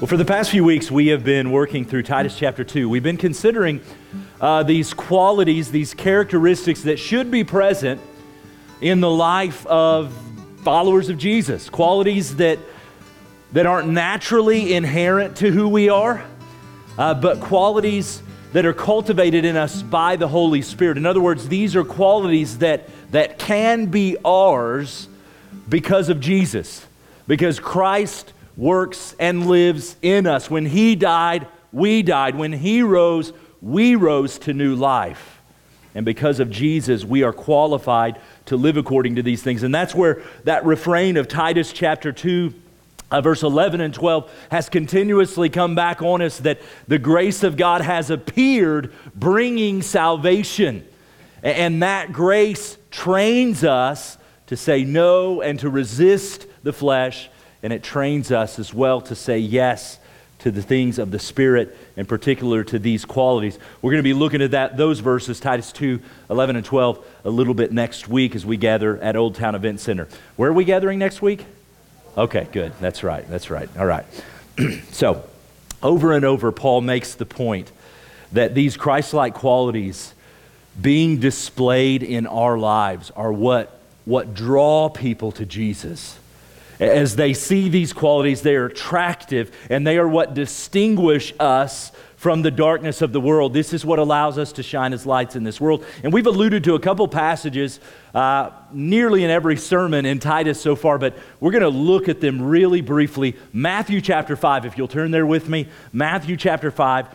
Well, for the past few weeks, we have been working through Titus chapter 2. We've been considering uh, these qualities, these characteristics that should be present in the life of followers of Jesus, qualities that, that aren't naturally inherent to who we are, uh, but qualities that are cultivated in us by the Holy Spirit. In other words, these are qualities that, that can be ours because of Jesus, because Christ works and lives in us. When He died, we died. When He rose, we rose to new life. And because of Jesus, we are qualified to live according to these things. And that's where that refrain of Titus chapter 2, uh, verse 11 and 12, has continuously come back on us that the grace of God has appeared, bringing salvation. And that grace trains us to say no and to resist the flesh and it trains us as well to say yes to the things of the Spirit, in particular to these qualities. We're going to be looking at that, those verses, Titus 2, 11 and 12, a little bit next week as we gather at Old Town Event Center. Where are we gathering next week? Okay, good. That's right. That's right. All right. so, over and over, Paul makes the point that these Christ like qualities being displayed in our lives are what, what draw people to Jesus as they see these qualities, they are attractive and they are what distinguish us from the darkness of the world. This is what allows us to shine as lights in this world. And we've alluded to a couple passages uh, nearly in every sermon in Titus so far, but we're going to look at them really briefly. Matthew chapter 5, if you'll turn there with me. Matthew chapter 5.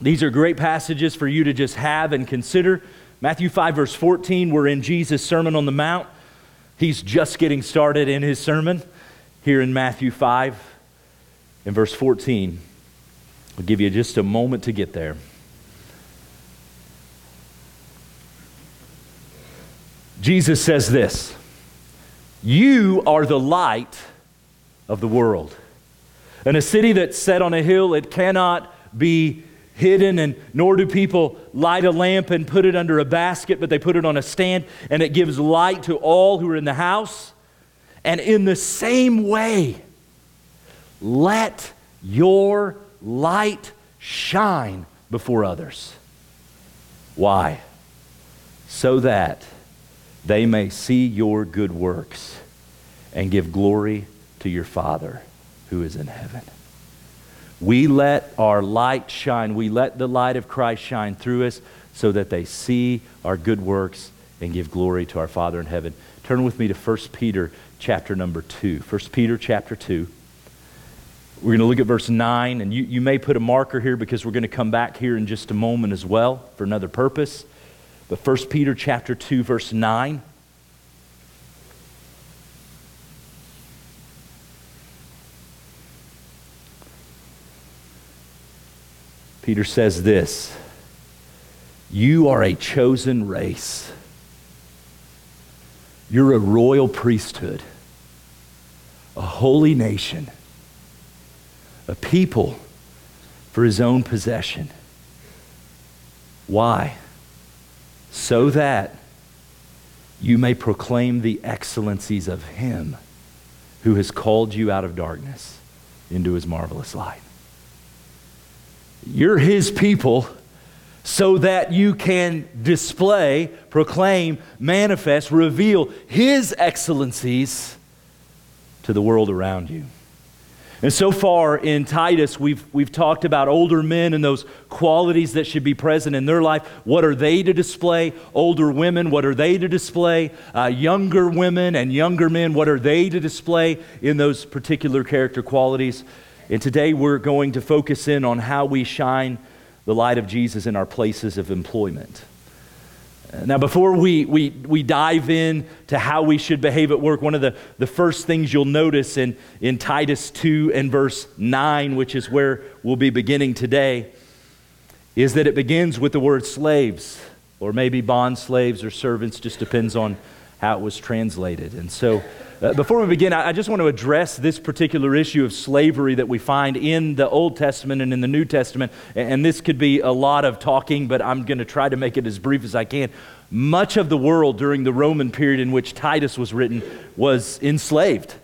These are great passages for you to just have and consider. Matthew 5, verse 14, we're in Jesus' Sermon on the Mount. He's just getting started in his sermon here in Matthew 5 in verse 14. I'll give you just a moment to get there. Jesus says this You are the light of the world. In a city that's set on a hill, it cannot be hidden, and nor do people light a lamp and put it under a basket, but they put it on a stand, and it gives light to all who are in the house. And in the same way, let your light shine before others. Why? So that they may see your good works and give glory to your Father who is in heaven. We let our light shine. We let the light of Christ shine through us so that they see our good works and give glory to our Father in heaven. Turn with me to 1 Peter chapter number 2. 1 Peter chapter 2. We're going to look at verse 9, and you, you may put a marker here because we're going to come back here in just a moment as well for another purpose. But 1 Peter chapter 2, verse 9. Peter says this You are a chosen race, you're a royal priesthood, a holy nation, a people for his own possession. Why? So that you may proclaim the excellencies of him who has called you out of darkness into his marvelous light. You're his people so that you can display, proclaim, manifest, reveal his excellencies to the world around you. And so far in Titus, we've, we've talked about older men and those qualities that should be present in their life. What are they to display? Older women, what are they to display? Uh, younger women and younger men, what are they to display in those particular character qualities? And today we're going to focus in on how we shine the light of Jesus in our places of employment. Now, before we, we, we dive in to how we should behave at work, one of the, the first things you'll notice in, in Titus 2 and verse 9, which is where we'll be beginning today, is that it begins with the word slaves, or maybe bond slaves or servants, just depends on how it was translated. And so uh, before we begin, I, I just want to address this particular issue of slavery that we find in the Old Testament and in the New Testament. And, and this could be a lot of talking, but I'm going to try to make it as brief as I can. Much of the world during the Roman period in which Titus was written was enslaved.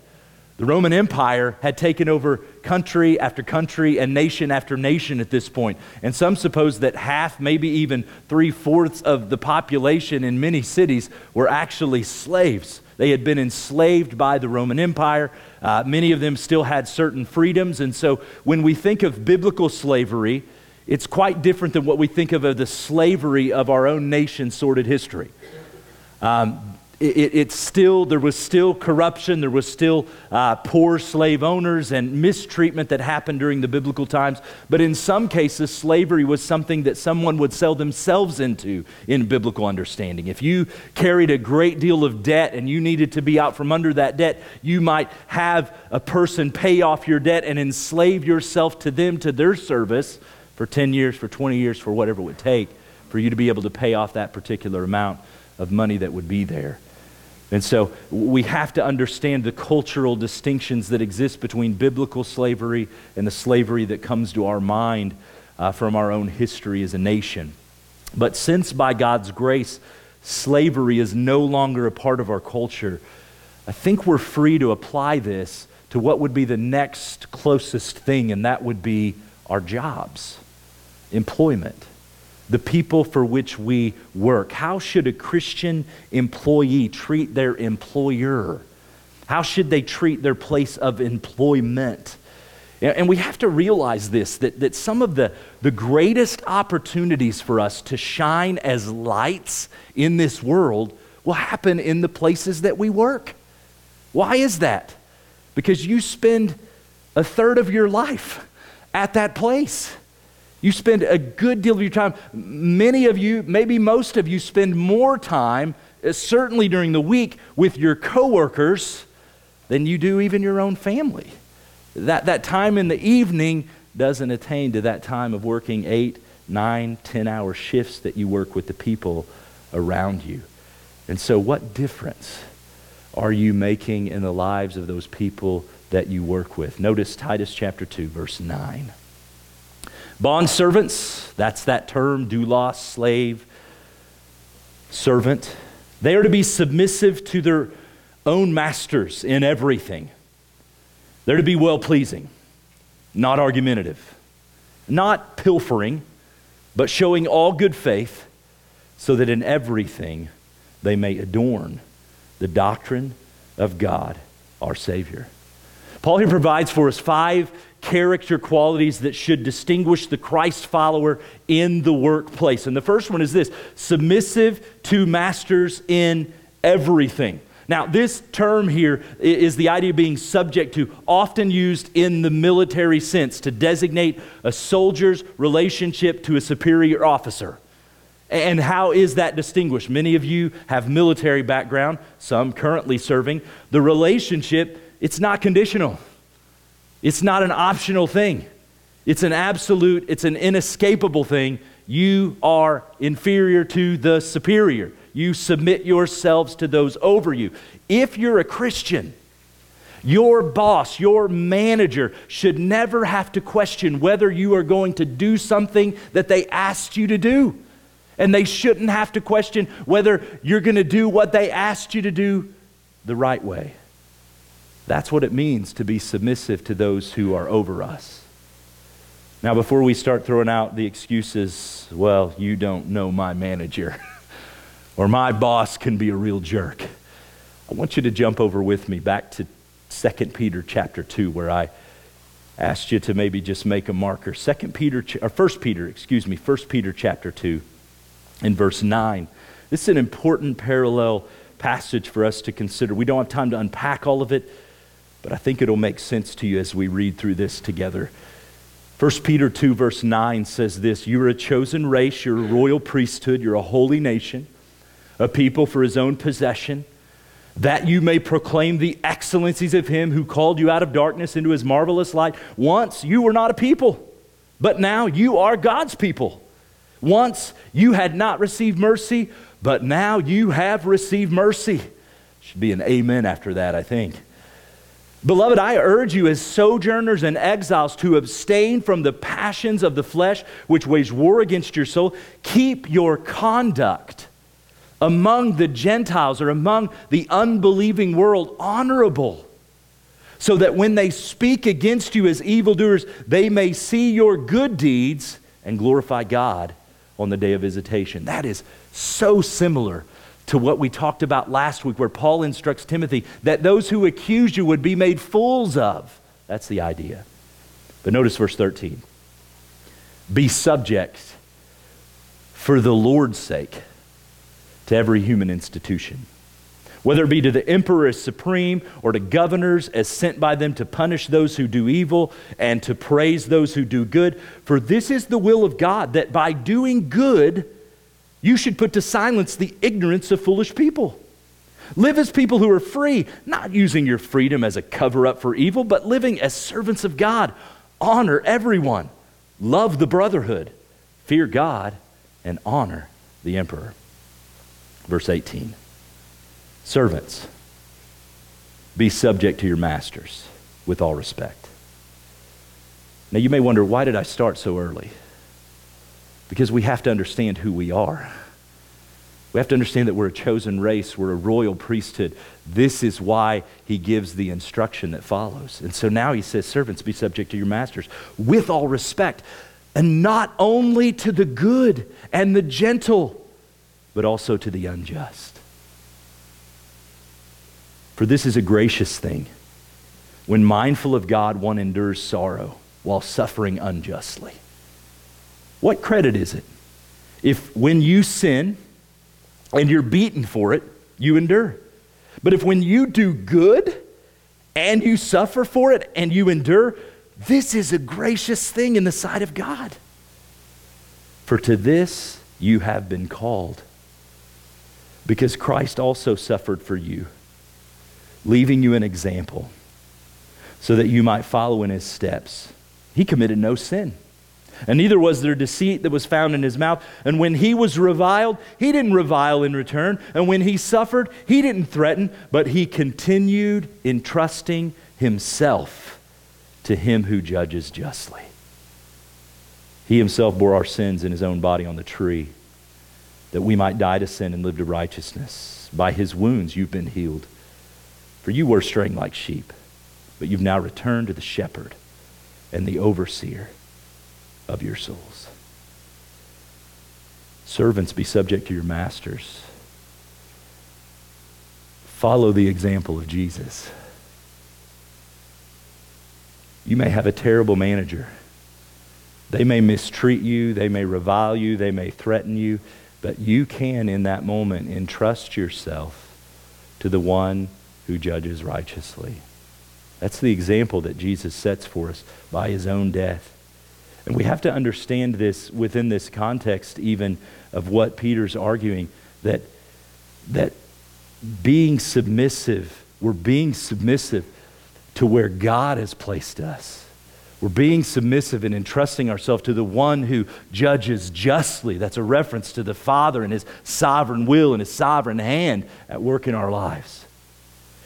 The Roman Empire had taken over country after country and nation after nation at this point. And some suppose that half, maybe even three fourths of the population in many cities were actually slaves. They had been enslaved by the Roman Empire. Uh, many of them still had certain freedoms. And so when we think of biblical slavery, it's quite different than what we think of as the slavery of our own nation's sordid history. Um, it, it, still, there was still corruption, there was still uh, poor slave owners and mistreatment that happened during the biblical times. But in some cases, slavery was something that someone would sell themselves into in biblical understanding. If you carried a great deal of debt and you needed to be out from under that debt, you might have a person pay off your debt and enslave yourself to them, to their service for 10 years, for 20 years, for whatever it would take for you to be able to pay off that particular amount of money that would be there. And so we have to understand the cultural distinctions that exist between biblical slavery and the slavery that comes to our mind uh, from our own history as a nation. But since by God's grace, slavery is no longer a part of our culture, I think we're free to apply this to what would be the next closest thing, and that would be our jobs, employment the people for which we work. How should a Christian employee treat their employer? How should they treat their place of employment? And we have to realize this that, that some of the, the greatest opportunities for us to shine as lights in this world will happen in the places that we work. Why is that? Because you spend a third of your life at that place. You spend a good deal of your time. Many of you, maybe most of you, spend more time, uh, certainly during the week, with your coworkers than you do even your own family. That, that time in the evening doesn't attain to that time of working eight, nine, ten hour shifts that you work with the people around you. And so, what difference are you making in the lives of those people that you work with? Notice Titus chapter 2, verse 9. Bond servants, that's that term, doulos, slave, servant. They are to be submissive to their own masters in everything. They're to be well pleasing, not argumentative, not pilfering, but showing all good faith, so that in everything they may adorn the doctrine of God our Savior. Paul here provides for us five character qualities that should distinguish the Christ follower in the workplace. And the first one is this submissive to masters in everything. Now, this term here is the idea of being subject to, often used in the military sense to designate a soldier's relationship to a superior officer. And how is that distinguished? Many of you have military background, some currently serving. The relationship, it's not conditional. It's not an optional thing, it's an absolute, it's an inescapable thing. You are inferior to the superior. You submit yourselves to those over you. If you're a Christian, your boss, your manager should never have to question whether you are going to do something that they asked you to do. And they shouldn't have to question whether you're going to do what they asked you to do the right way. That's what it means to be submissive to those who are over us. Now, before we start throwing out the excuses, well, you don't know my manager, or my boss can be a real jerk, I want you to jump over with me back to 2 Peter chapter 2, where I asked you to maybe just make a marker. 2 Peter, or 1 Peter, excuse me, 1 Peter chapter 2, in verse 9. This is an important parallel passage for us to consider. We don't have time to unpack all of it but I think it'll make sense to you as we read through this together. 1 Peter 2, verse 9 says this You're a chosen race, you're a royal priesthood, you're a holy nation, a people for his own possession, that you may proclaim the excellencies of him who called you out of darkness into his marvelous light. Once you were not a people, but now you are God's people. Once you had not received mercy, but now you have received mercy. Should be an amen after that, I think. Beloved, I urge you as sojourners and exiles to abstain from the passions of the flesh which wage war against your soul. Keep your conduct among the Gentiles or among the unbelieving world honorable, so that when they speak against you as evildoers, they may see your good deeds and glorify God on the day of visitation. That is so similar to what we talked about last week, where Paul instructs Timothy that those who accuse you would be made fools of. That's the idea. But notice verse 13 Be subject for the Lord's sake to every human institution whether it be to the emperor as supreme or to governors as sent by them to punish those who do evil and to praise those who do good. For this is the will of God, that by doing good, you should put to silence the ignorance of foolish people. Live as people who are free, not using your freedom as a cover up for evil, but living as servants of God. Honor everyone, love the brotherhood, fear God, and honor the emperor. Verse 18. Servants, be subject to your masters with all respect. Now, you may wonder, why did I start so early? Because we have to understand who we are. We have to understand that we're a chosen race, we're a royal priesthood. This is why he gives the instruction that follows. And so now he says, Servants, be subject to your masters with all respect, and not only to the good and the gentle, but also to the unjust. For this is a gracious thing. When mindful of God, one endures sorrow while suffering unjustly. What credit is it if when you sin and you're beaten for it, you endure? But if when you do good and you suffer for it and you endure, this is a gracious thing in the sight of God. For to this you have been called, because Christ also suffered for you leaving you an example so that you might follow in his steps. He committed no sin. And neither was there deceit that was found in his mouth. And when he was reviled, he didn't revile in return. And when he suffered, he didn't threaten, but he continued entrusting himself to him who judges justly. He himself bore our sins in his own body on the tree, that we might die to sin and live to righteousness. By his wounds you've been healed. For you were straying like sheep, but you've now returned to the shepherd and the overseer of your souls. Servants, be subject to your masters. Follow the example of Jesus. You may have a terrible manager. They may mistreat you, they may revile you, they may threaten you, but you can, in that moment, entrust yourself to the one who judges righteously. That's the example that Jesus sets for us by his own death. And we have to understand this within this context, even of what Peter's arguing that, that being submissive, we're being submissive to where God has placed us. We're being submissive and entrusting ourselves to the one who judges justly. That's a reference to the Father and his sovereign will and his sovereign hand at work in our lives.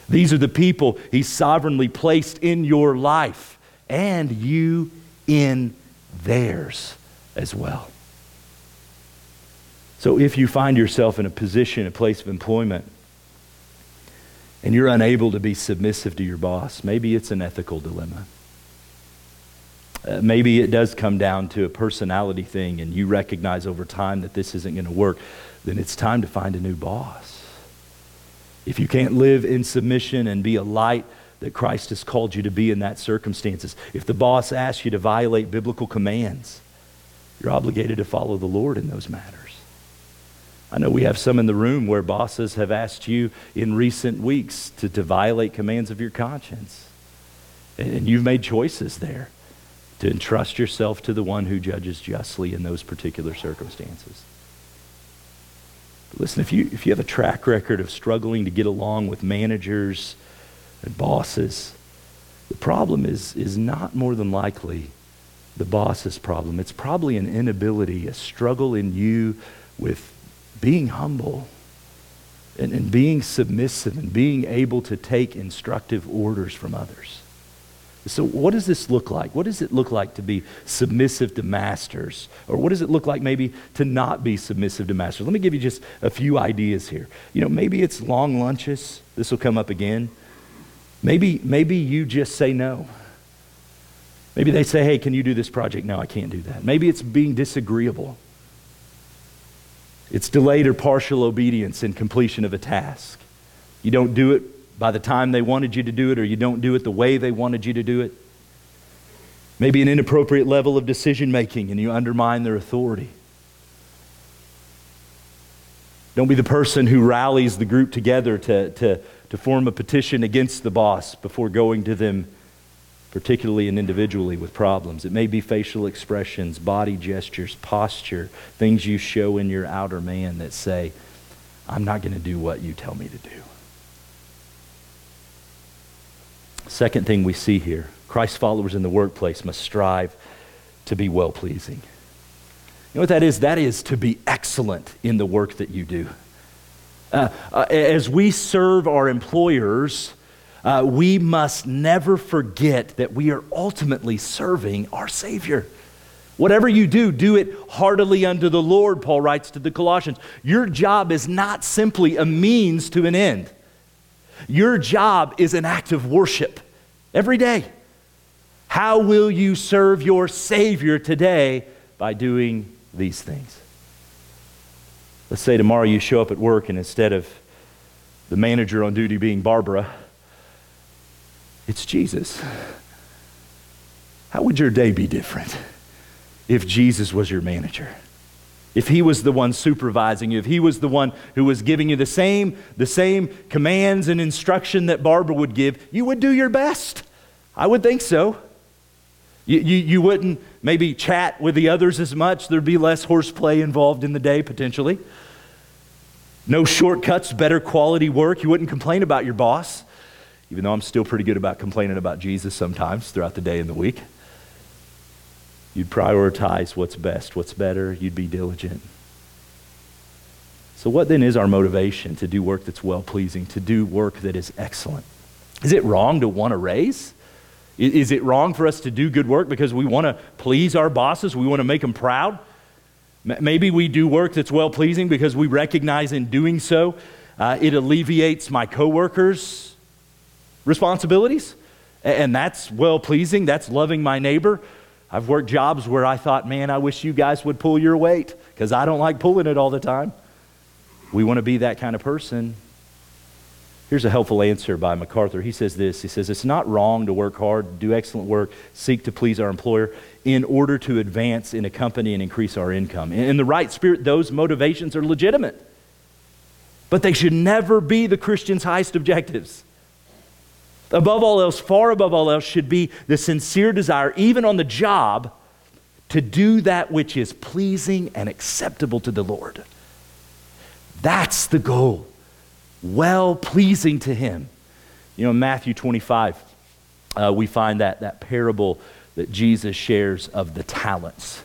These are the people He sovereignly placed in your life, and you in theirs as well. So if you find yourself in a position, a place of employment, and you're unable to be submissive to your boss, maybe it's an ethical dilemma. Uh, maybe it does come down to a personality thing, and you recognize over time that this isn't going to work. Then it's time to find a new boss if you can't live in submission and be a light that Christ has called you to be in that circumstances, if the boss asks you to violate biblical commands, you're obligated to follow the Lord in those matters. I know we have some in the room where bosses have asked you in recent weeks to, to violate commands of your conscience. And you've made choices there to entrust yourself to the one who judges justly in those particular circumstances. Listen, if you, if you have a track record of struggling to get along with managers and bosses, the problem is, is not more than likely the boss's problem. It's probably an inability, a struggle in you with being humble and, and being submissive and being able to take instructive orders from others. So, what does this look like? What does it look like to be submissive to masters? Or what does it look like maybe to not be submissive to masters? Let me give you just a few ideas here. You know, maybe it's long lunches. This will come up again. Maybe, maybe you just say no. Maybe they say, hey, can you do this project? No, I can't do that. Maybe it's being disagreeable. It's delayed or partial obedience in completion of a task. You don't do it by the time they wanted you to do it, or you don't do it the way they wanted you to do it. Maybe an inappropriate level of decision making and you undermine their authority. Don't be the person who rallies the group together to, to, to form a petition against the boss before going to them particularly and individually with problems. It may be facial expressions, body gestures, posture, things you show in your outer man that say, I'm not going to do what you tell me to do. Second thing we see here Christ followers in the workplace must strive to be well pleasing. You know what that is? That is to be excellent in the work that you do. Uh, uh, as we serve our employers, uh, we must never forget that we are ultimately serving our Savior. Whatever you do, do it heartily unto the Lord, Paul writes to the Colossians. Your job is not simply a means to an end, your job is an act of worship every day. How will you serve your Savior today? By doing these things. Let's say tomorrow you show up at work and instead of the manager on duty being Barbara, it's Jesus. How would your day be different if Jesus was your manager? If he was the one supervising you, if he was the one who was giving you the same, the same commands and instruction that Barbara would give, you would do your best. I would think so. You, you, you wouldn't maybe chat with the others as much. There'd be less horseplay involved in the day, potentially. No shortcuts, better quality work. You wouldn't complain about your boss even though I'm still pretty good about complaining about Jesus sometimes throughout the day and the week. You'd prioritize what's best, what's better. You'd be diligent. So, what then is our motivation to do work that's well pleasing, to do work that is excellent? Is it wrong to want a raise? Is it wrong for us to do good work because we want to please our bosses? We want to make them proud? Maybe we do work that's well pleasing because we recognize in doing so uh, it alleviates my coworkers' responsibilities. And that's well pleasing. That's loving my neighbor. I've worked jobs where I thought, man, I wish you guys would pull your weight because I don't like pulling it all the time. We want to be that kind of person. Here's a helpful answer by MacArthur. He says this He says, It's not wrong to work hard, do excellent work, seek to please our employer in order to advance in a company and increase our income. In the right spirit, those motivations are legitimate. But they should never be the Christian's highest objectives. Above all else, far above all else, should be the sincere desire, even on the job, to do that which is pleasing and acceptable to the Lord. That's the goal. Well pleasing to Him. You know, in Matthew 25, uh, we find that, that parable that Jesus shares of the talents.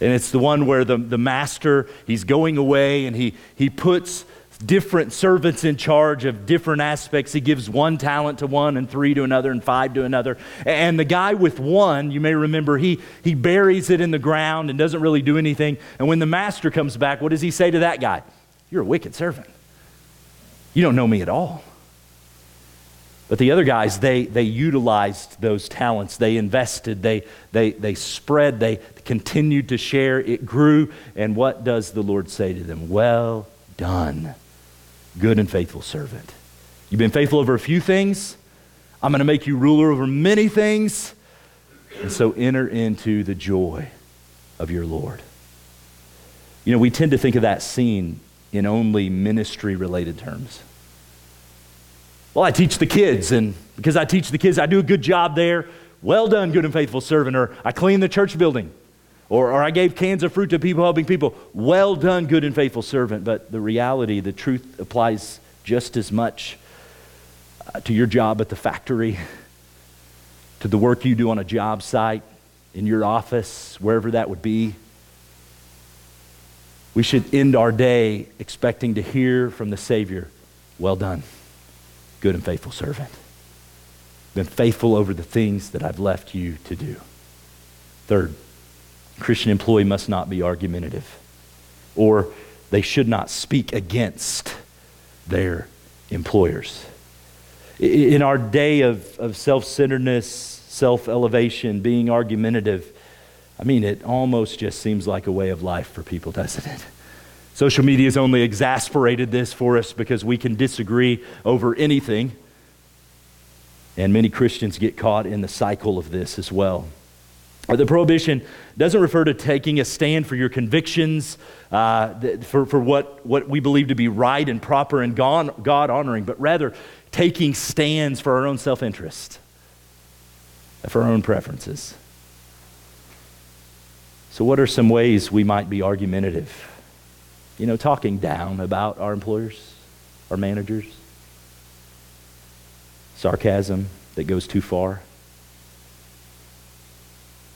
And it's the one where the, the master, he's going away and he, he puts different servants in charge of different aspects. He gives one talent to one and three to another and five to another. And the guy with one, you may remember, he, he buries it in the ground and doesn't really do anything. And when the master comes back, what does he say to that guy? You're a wicked servant. You don't know me at all. But the other guys, they, they utilized those talents. They invested, they, they, they spread, they continued to share. It grew. And what does the Lord say to them? Well done good and faithful servant. You've been faithful over a few things. I'm going to make you ruler over many things. And so enter into the joy of your Lord. You know, we tend to think of that scene in only ministry related terms. Well, I teach the kids, and because I teach the kids, I do a good job there. Well done, good and faithful servant. Or I clean the church building. Or, or I gave cans of fruit to people helping people. Well done, good and faithful servant. But the reality, the truth applies just as much uh, to your job at the factory, to the work you do on a job site, in your office, wherever that would be. We should end our day expecting to hear from the Savior, Well done, good and faithful servant. Been faithful over the things that I've left you to do. Third, Christian employee must not be argumentative, or they should not speak against their employers. In our day of, of self centeredness, self elevation, being argumentative, I mean, it almost just seems like a way of life for people, doesn't it? Social media has only exasperated this for us because we can disagree over anything. And many Christians get caught in the cycle of this as well. The prohibition doesn't refer to taking a stand for your convictions, uh, for, for what, what we believe to be right and proper and God honoring, but rather taking stands for our own self interest, for our own preferences. So, what are some ways we might be argumentative? You know, talking down about our employers, our managers, sarcasm that goes too far.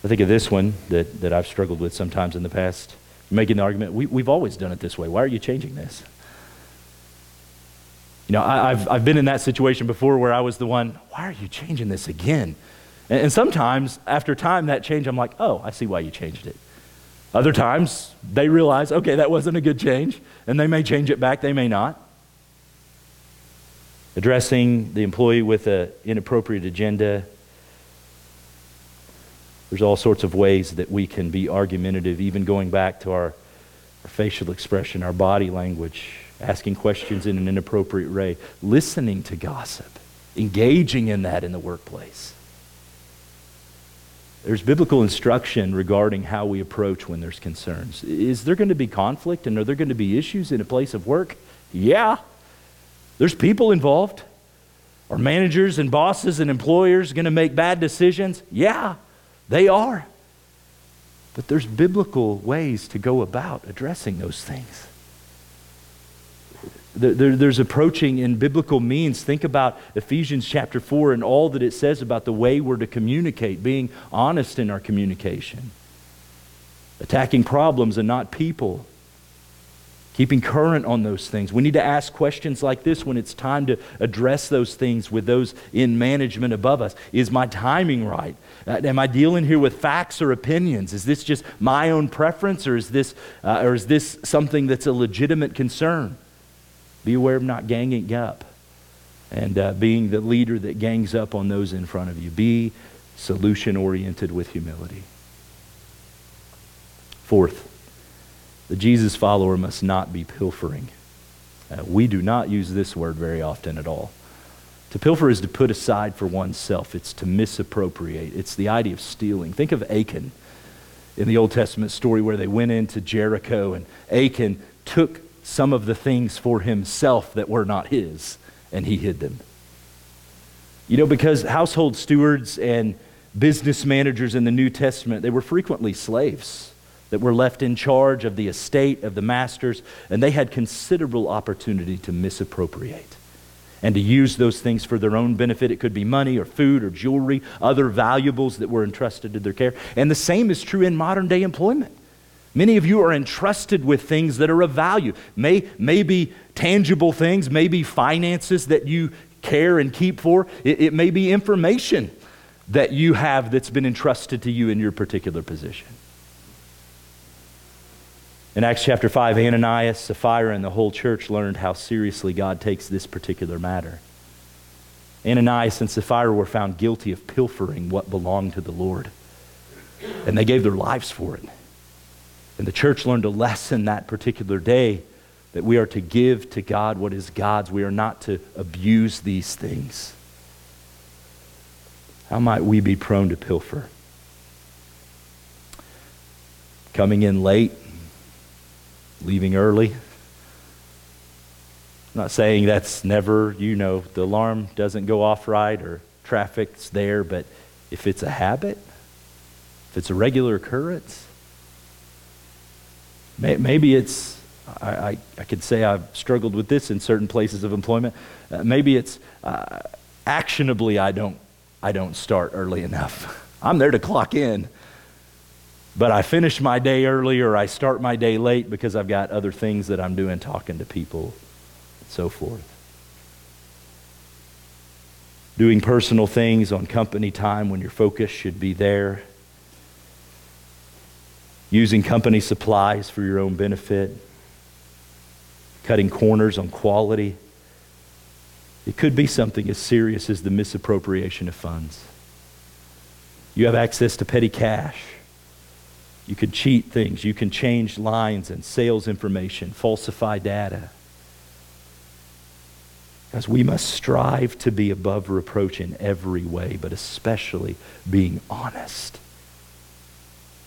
I think of this one that, that I've struggled with sometimes in the past. Making the argument, we, we've always done it this way. Why are you changing this? You know, I, have I've been in that situation before where I was the one, why are you changing this again? And, and sometimes, after time, that change, I'm like, oh, I see why you changed it. Other times, they realize, okay, that wasn't a good change, and they may change it back, they may not. Addressing the employee with an inappropriate agenda. There's all sorts of ways that we can be argumentative, even going back to our, our facial expression, our body language, asking questions in an inappropriate way, listening to gossip, engaging in that in the workplace. There's biblical instruction regarding how we approach when there's concerns. Is there going to be conflict and are there going to be issues in a place of work? Yeah. There's people involved. Are managers and bosses and employers going to make bad decisions? Yeah, they are. But there's biblical ways to go about addressing those things there, there's approaching in biblical means. Think about Ephesians chapter 4 and all that it says about the way we're to communicate, being honest in our communication, attacking problems and not people, keeping current on those things. We need to ask questions like this when it's time to address those things with those in management above us. Is my timing right? Uh, am I dealing here with facts or opinions? Is this just my own preference or is this, uh, or is this something that's a legitimate concern? Be aware of not ganging up and uh, being the leader that gangs up on those in front of you. Be solution oriented with humility. Fourth, the Jesus follower must not be pilfering. Uh, we do not use this word very often at all. To pilfer is to put aside for oneself, it's to misappropriate, it's the idea of stealing. Think of Achan in the Old Testament story where they went into Jericho and Achan took some of the things for himself that were not his, and he hid them. You know, because household stewards and business managers in the New Testament, they were frequently slaves that were left in charge of the estate of the masters, and they had considerable opportunity to misappropriate and to use those things for their own benefit. It could be money or food or jewelry, other valuables that were entrusted to their care. And the same is true in modern day employment. Many of you are entrusted with things that are of value. May, may be tangible things, maybe finances that you care and keep for. It, it may be information that you have that's been entrusted to you in your particular position. In Acts chapter 5, Ananias, Sapphira, and the whole church learned how seriously God takes this particular matter. Ananias and Sapphira were found guilty of pilfering what belonged to the Lord, and they gave their lives for it. And the church learned a lesson that particular day that we are to give to God what is God's. We are not to abuse these things. How might we be prone to pilfer? Coming in late, leaving early. I'm not saying that's never, you know, the alarm doesn't go off right or traffic's there, but if it's a habit, if it's a regular occurrence, Maybe it's, I, I, I, could say I've struggled with this in certain places of employment. Uh, maybe it's uh, actionably I don't, I don't start early enough. I'm there to clock in, but I finish my day early or I start my day late because I've got other things that I'm doing, talking to people, and so forth. Doing personal things on company time when your focus should be there using company supplies for your own benefit, cutting corners on quality, It could be something as serious as the misappropriation of funds. You have access to petty cash. You can cheat things. You can change lines and sales information, falsify data. Because we must strive to be above reproach in every way, but especially being honest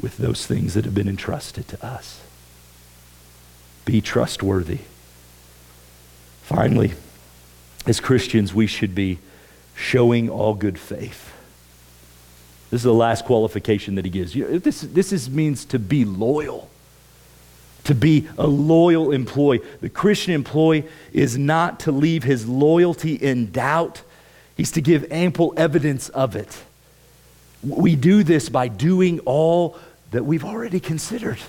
with those things that have been entrusted to us. Be trustworthy. Finally, as Christians, we should be showing all good faith. This is the last qualification that he gives. This, this is, means to be loyal, to be a loyal employee. The Christian employee is not to leave his loyalty in doubt, he's to give ample evidence of it. We do this by doing all that we've already considered.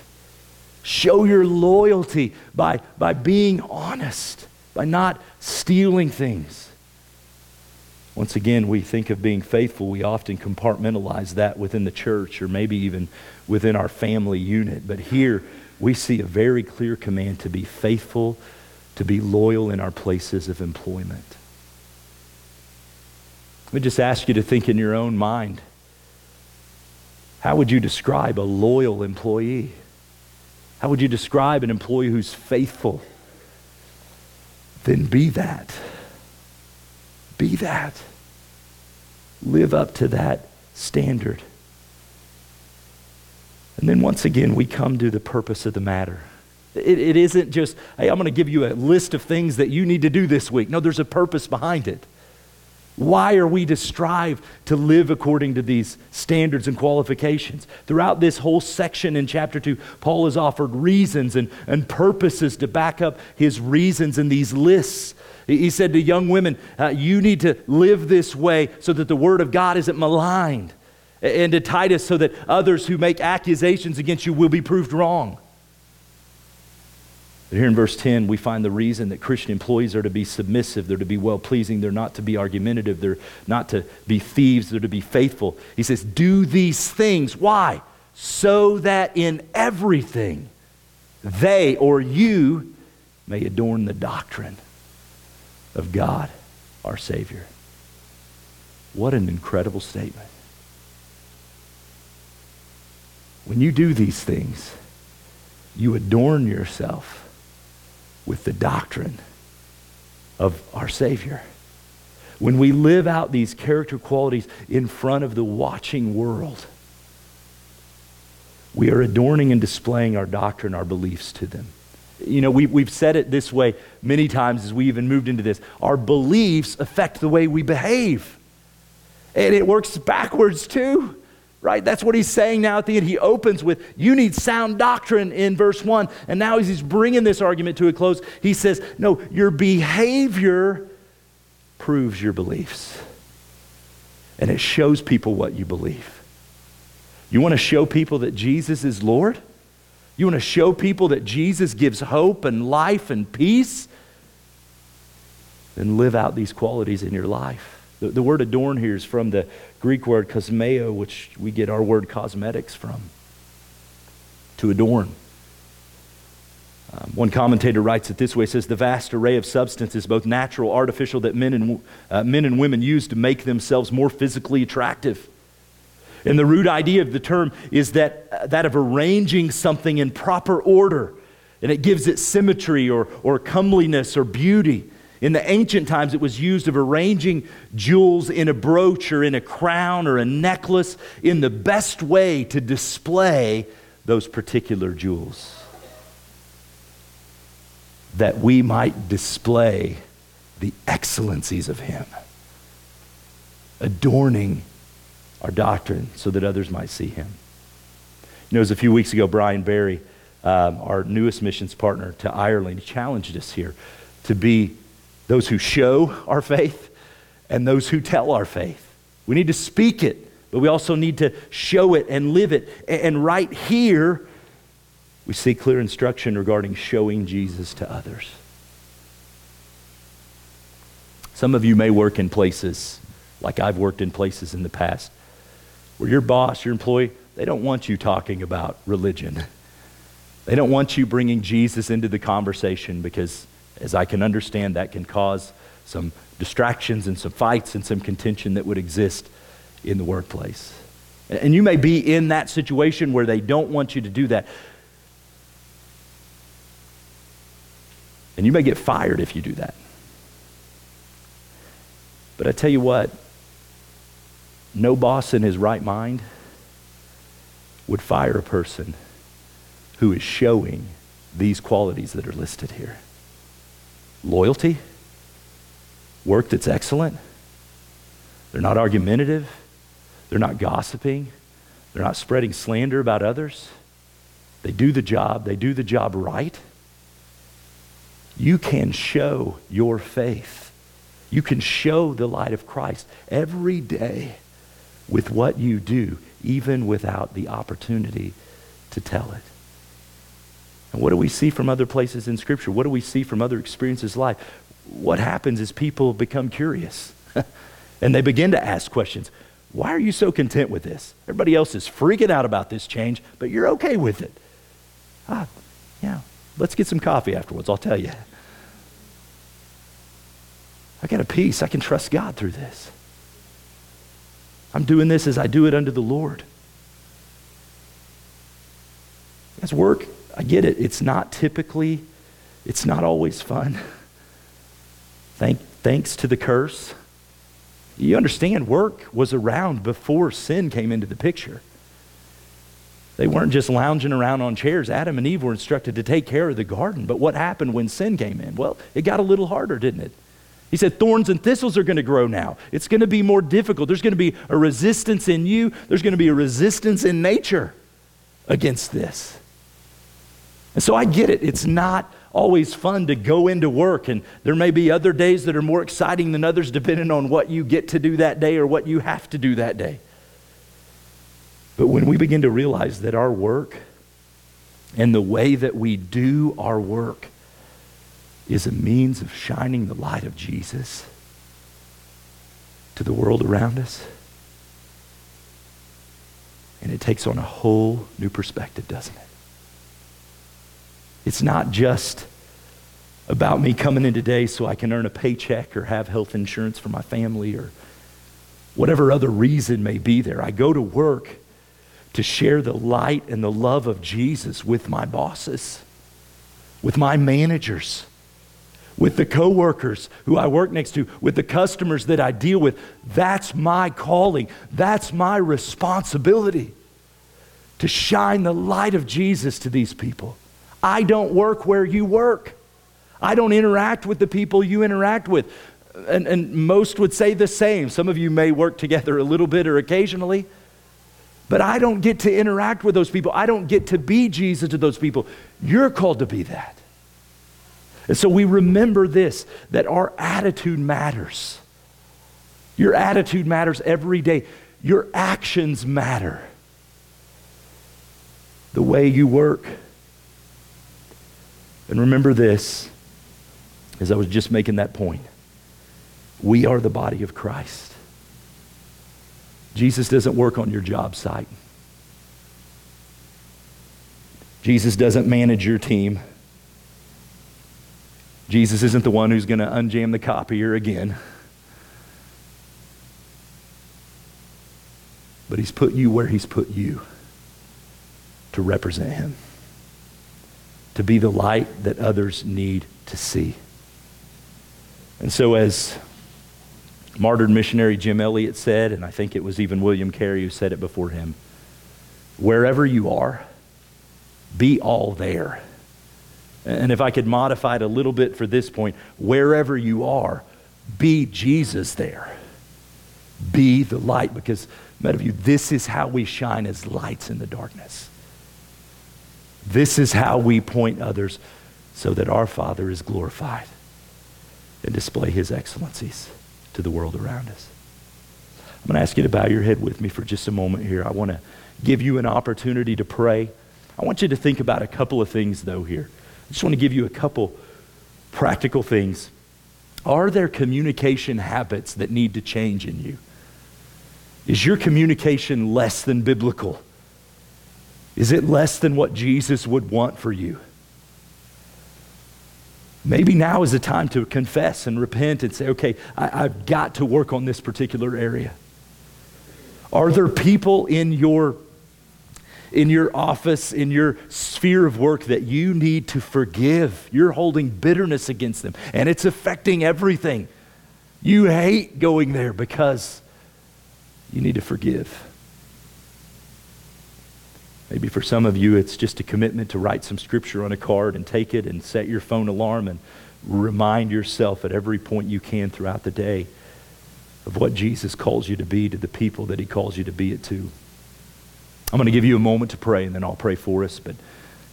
Show your loyalty by, by being honest, by not stealing things. Once again, we think of being faithful, we often compartmentalize that within the church or maybe even within our family unit. But here, we see a very clear command to be faithful, to be loyal in our places of employment. Let me just ask you to think in your own mind how would you describe a loyal employee? How would you describe an employee who's faithful? Then be that. Be that. Live up to that standard. And then once again, we come to the purpose of the matter. It, it isn't just, hey, I'm going to give you a list of things that you need to do this week. No, there's a purpose behind it. Why are we to strive to live according to these standards and qualifications? Throughout this whole section in chapter 2, Paul has offered reasons and, and purposes to back up his reasons in these lists. He said to young women, uh, You need to live this way so that the word of God isn't maligned. And to Titus, so that others who make accusations against you will be proved wrong. But here in verse 10, we find the reason that Christian employees are to be submissive, they're to be well pleasing, they're not to be argumentative, they're not to be thieves, they're to be faithful. He says, Do these things. Why? So that in everything they or you may adorn the doctrine of God, our Savior. What an incredible statement. When you do these things, you adorn yourself with the doctrine of our Savior. When we live out these character qualities in front of the watching world, we are adorning and displaying our doctrine, our beliefs to them. You know, we, we've said it this way many times as we even moved into this. Our beliefs affect the way we behave. And it works backwards too right? That's what he's saying now at the end. He opens with, You need sound doctrine in verse 1. And now he's bringing this argument to a close, he says, No, your behavior proves your beliefs. And it shows people what you believe. You want to show people that Jesus is Lord? You want to show people that Jesus gives hope and life and peace? Then live out these qualities in your life. The, the word adorn here is from the Greek word kosmeo, which we get our word cosmetics from. To adorn. Um, one commentator writes it this way says, The vast array of substances, both natural, artificial, that men and, uh, men and women use to make themselves more physically attractive. And the root idea of the term is that, uh, that of arranging something in proper order, and it gives it symmetry or, or comeliness or beauty. In the ancient times, it was used of arranging jewels in a brooch or in a crown or a necklace in the best way to display those particular jewels. That we might display the excellencies of Him, adorning our doctrine so that others might see Him. You know, it was a few weeks ago, Brian Barry, um, our newest missions partner to Ireland, challenged us here to be those who show our faith and those who tell our faith. We need to speak it, but we also need to show it and live it. And right here, we see clear instruction regarding showing Jesus to others. Some of you may work in places like I've worked in places in the past where your boss, your employee, they don't want you talking about religion. They don't want you bringing Jesus into the conversation because as I can understand, that can cause some distractions and some fights and some contention that would exist in the workplace. And you may be in that situation where they don't want you to do that. And you may get fired if you do that. But I tell you what, no boss in his right mind would fire a person who is showing these qualities that are listed here loyalty, work that's excellent, they're not argumentative, they're not gossiping, they're not spreading slander about others. They do the job, they do the job right. You can show your faith. You can show the light of Christ every day with what you do, even without the opportunity to tell it. And what do we see from other places in Scripture? What do we see from other experiences of life? What happens is people become curious and they begin to ask questions. Why are you so content with this? Everybody else is freaking out about this change, but you're okay with it. Ah, yeah, let's get some coffee afterwards, I'll tell you. I got a peace. I can trust God through this. I'm doing this as I do it under the Lord. As work, I get it. It's not typically, it's not always fun. Thank, thanks to the curse. You understand, work was around before sin came into the picture. They weren't just lounging around on chairs. Adam and Eve were instructed to take care of the garden. But what happened when sin came in? Well, it got a little harder, didn't it? He said, Thorns and thistles are going to grow now. It's going to be more difficult. There's going to be a resistance in you, there's going to be a resistance in nature against this. And so I get it. It's not always fun to go into work, and there may be other days that are more exciting than others depending on what you get to do that day or what you have to do that day. But when we begin to realize that our work and the way that we do our work is a means of shining the light of Jesus to the world around us. And it takes on a whole new perspective, doesn't it? It's not just about me coming in today so I can earn a paycheck or have health insurance for my family or whatever other reason may be there. I go to work to share the light and the love of Jesus with my bosses, with my managers with the coworkers who I work next to, with the customers that I deal with. That's my calling. That's my responsibility to shine the light of Jesus to these people. I don't work where you work. I don't interact with the people you interact with. And, and most would say the same. Some of you may work together a little bit or occasionally. But I don't get to interact with those people. I don't get to be Jesus to those people. You're called to be that. And so we remember this that our attitude matters. Your attitude matters every day, your actions matter. The way you work. And remember this, as I was just making that point. We are the body of Christ. Jesus doesn't work on your job site. Jesus doesn't manage your team. Jesus isn't the one who's going to unjam the copier again. But he's put you where he's put you to represent him, to be the light that others need to see. And so, as martyred missionary Jim Elliot said, and I think it was even William Carey who said it before him wherever you are, be all there. And if I could modify it a little bit for this point, wherever you are, be Jesus there. Be the light because, many of you, this is how we shine as lights in the darkness. This is how we point others so that our Father is glorified and display his excellencies to the world around us. I'm going to ask you to bow your head with me for just a moment here. I want to give you an opportunity to pray. I want you to think about a couple of things, though, here. I just want to give you a couple practical things. Are there communication habits that need to change in you? Is your communication less than biblical? Is it less than what Jesus would want for you? Maybe now is the time to confess and repent and say, okay, I, have got to work on this particular area. Are there people in your in your office, in your sphere of work that you need to forgive? You're holding bitterness against them, and it's affecting everything. You hate going there because you need to forgive. Maybe for some of you, it's just a commitment to write some scripture on a card and take it and set your phone alarm and remind yourself at every point you can throughout the day of what Jesus calls you to be to the people that he calls you to be it to. I'm going to give you a moment to pray and then I'll pray for us. But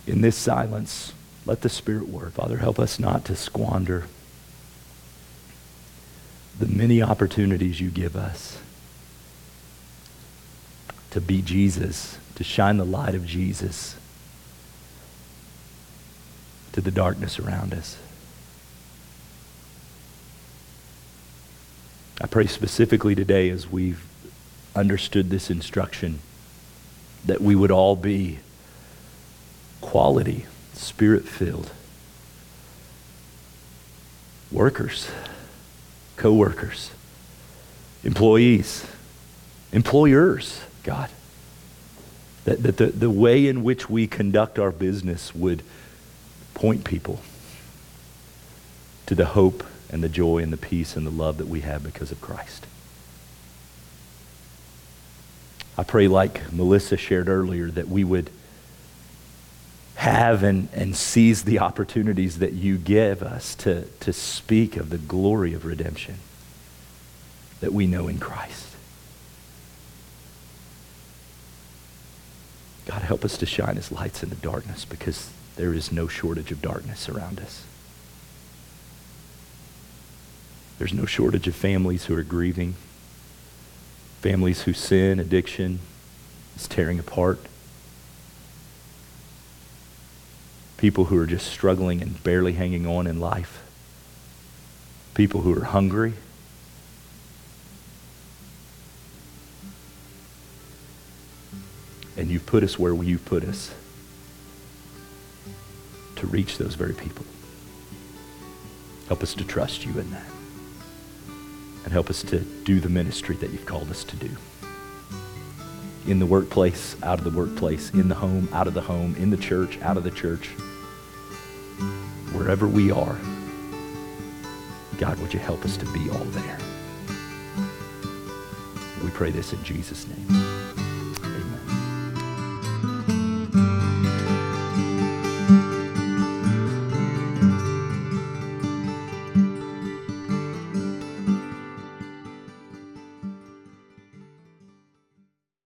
in this silence, let the Spirit work. Father, help us not to squander the many opportunities you give us to be Jesus to shine the light of Jesus to the darkness around us. I pray specifically today as we've understood this instruction that we would all be quality, spirit filled workers, co workers, employees, employers, God. That, that the, the way in which we conduct our business would point people to the hope and the joy and the peace and the love that we have because of Christ. I pray, like Melissa shared earlier, that we would have and, and seize the opportunities that you give us to, to speak of the glory of redemption that we know in Christ. God, help us to shine as lights in the darkness because there is no shortage of darkness around us. There's no shortage of families who are grieving, families whose sin, addiction is tearing apart, people who are just struggling and barely hanging on in life, people who are hungry And you've put us where you've put us to reach those very people. Help us to trust you in that. And help us to do the ministry that you've called us to do. In the workplace, out of the workplace, in the home, out of the home, in the church, out of the church. Wherever we are, God, would you help us to be all there? We pray this in Jesus' name.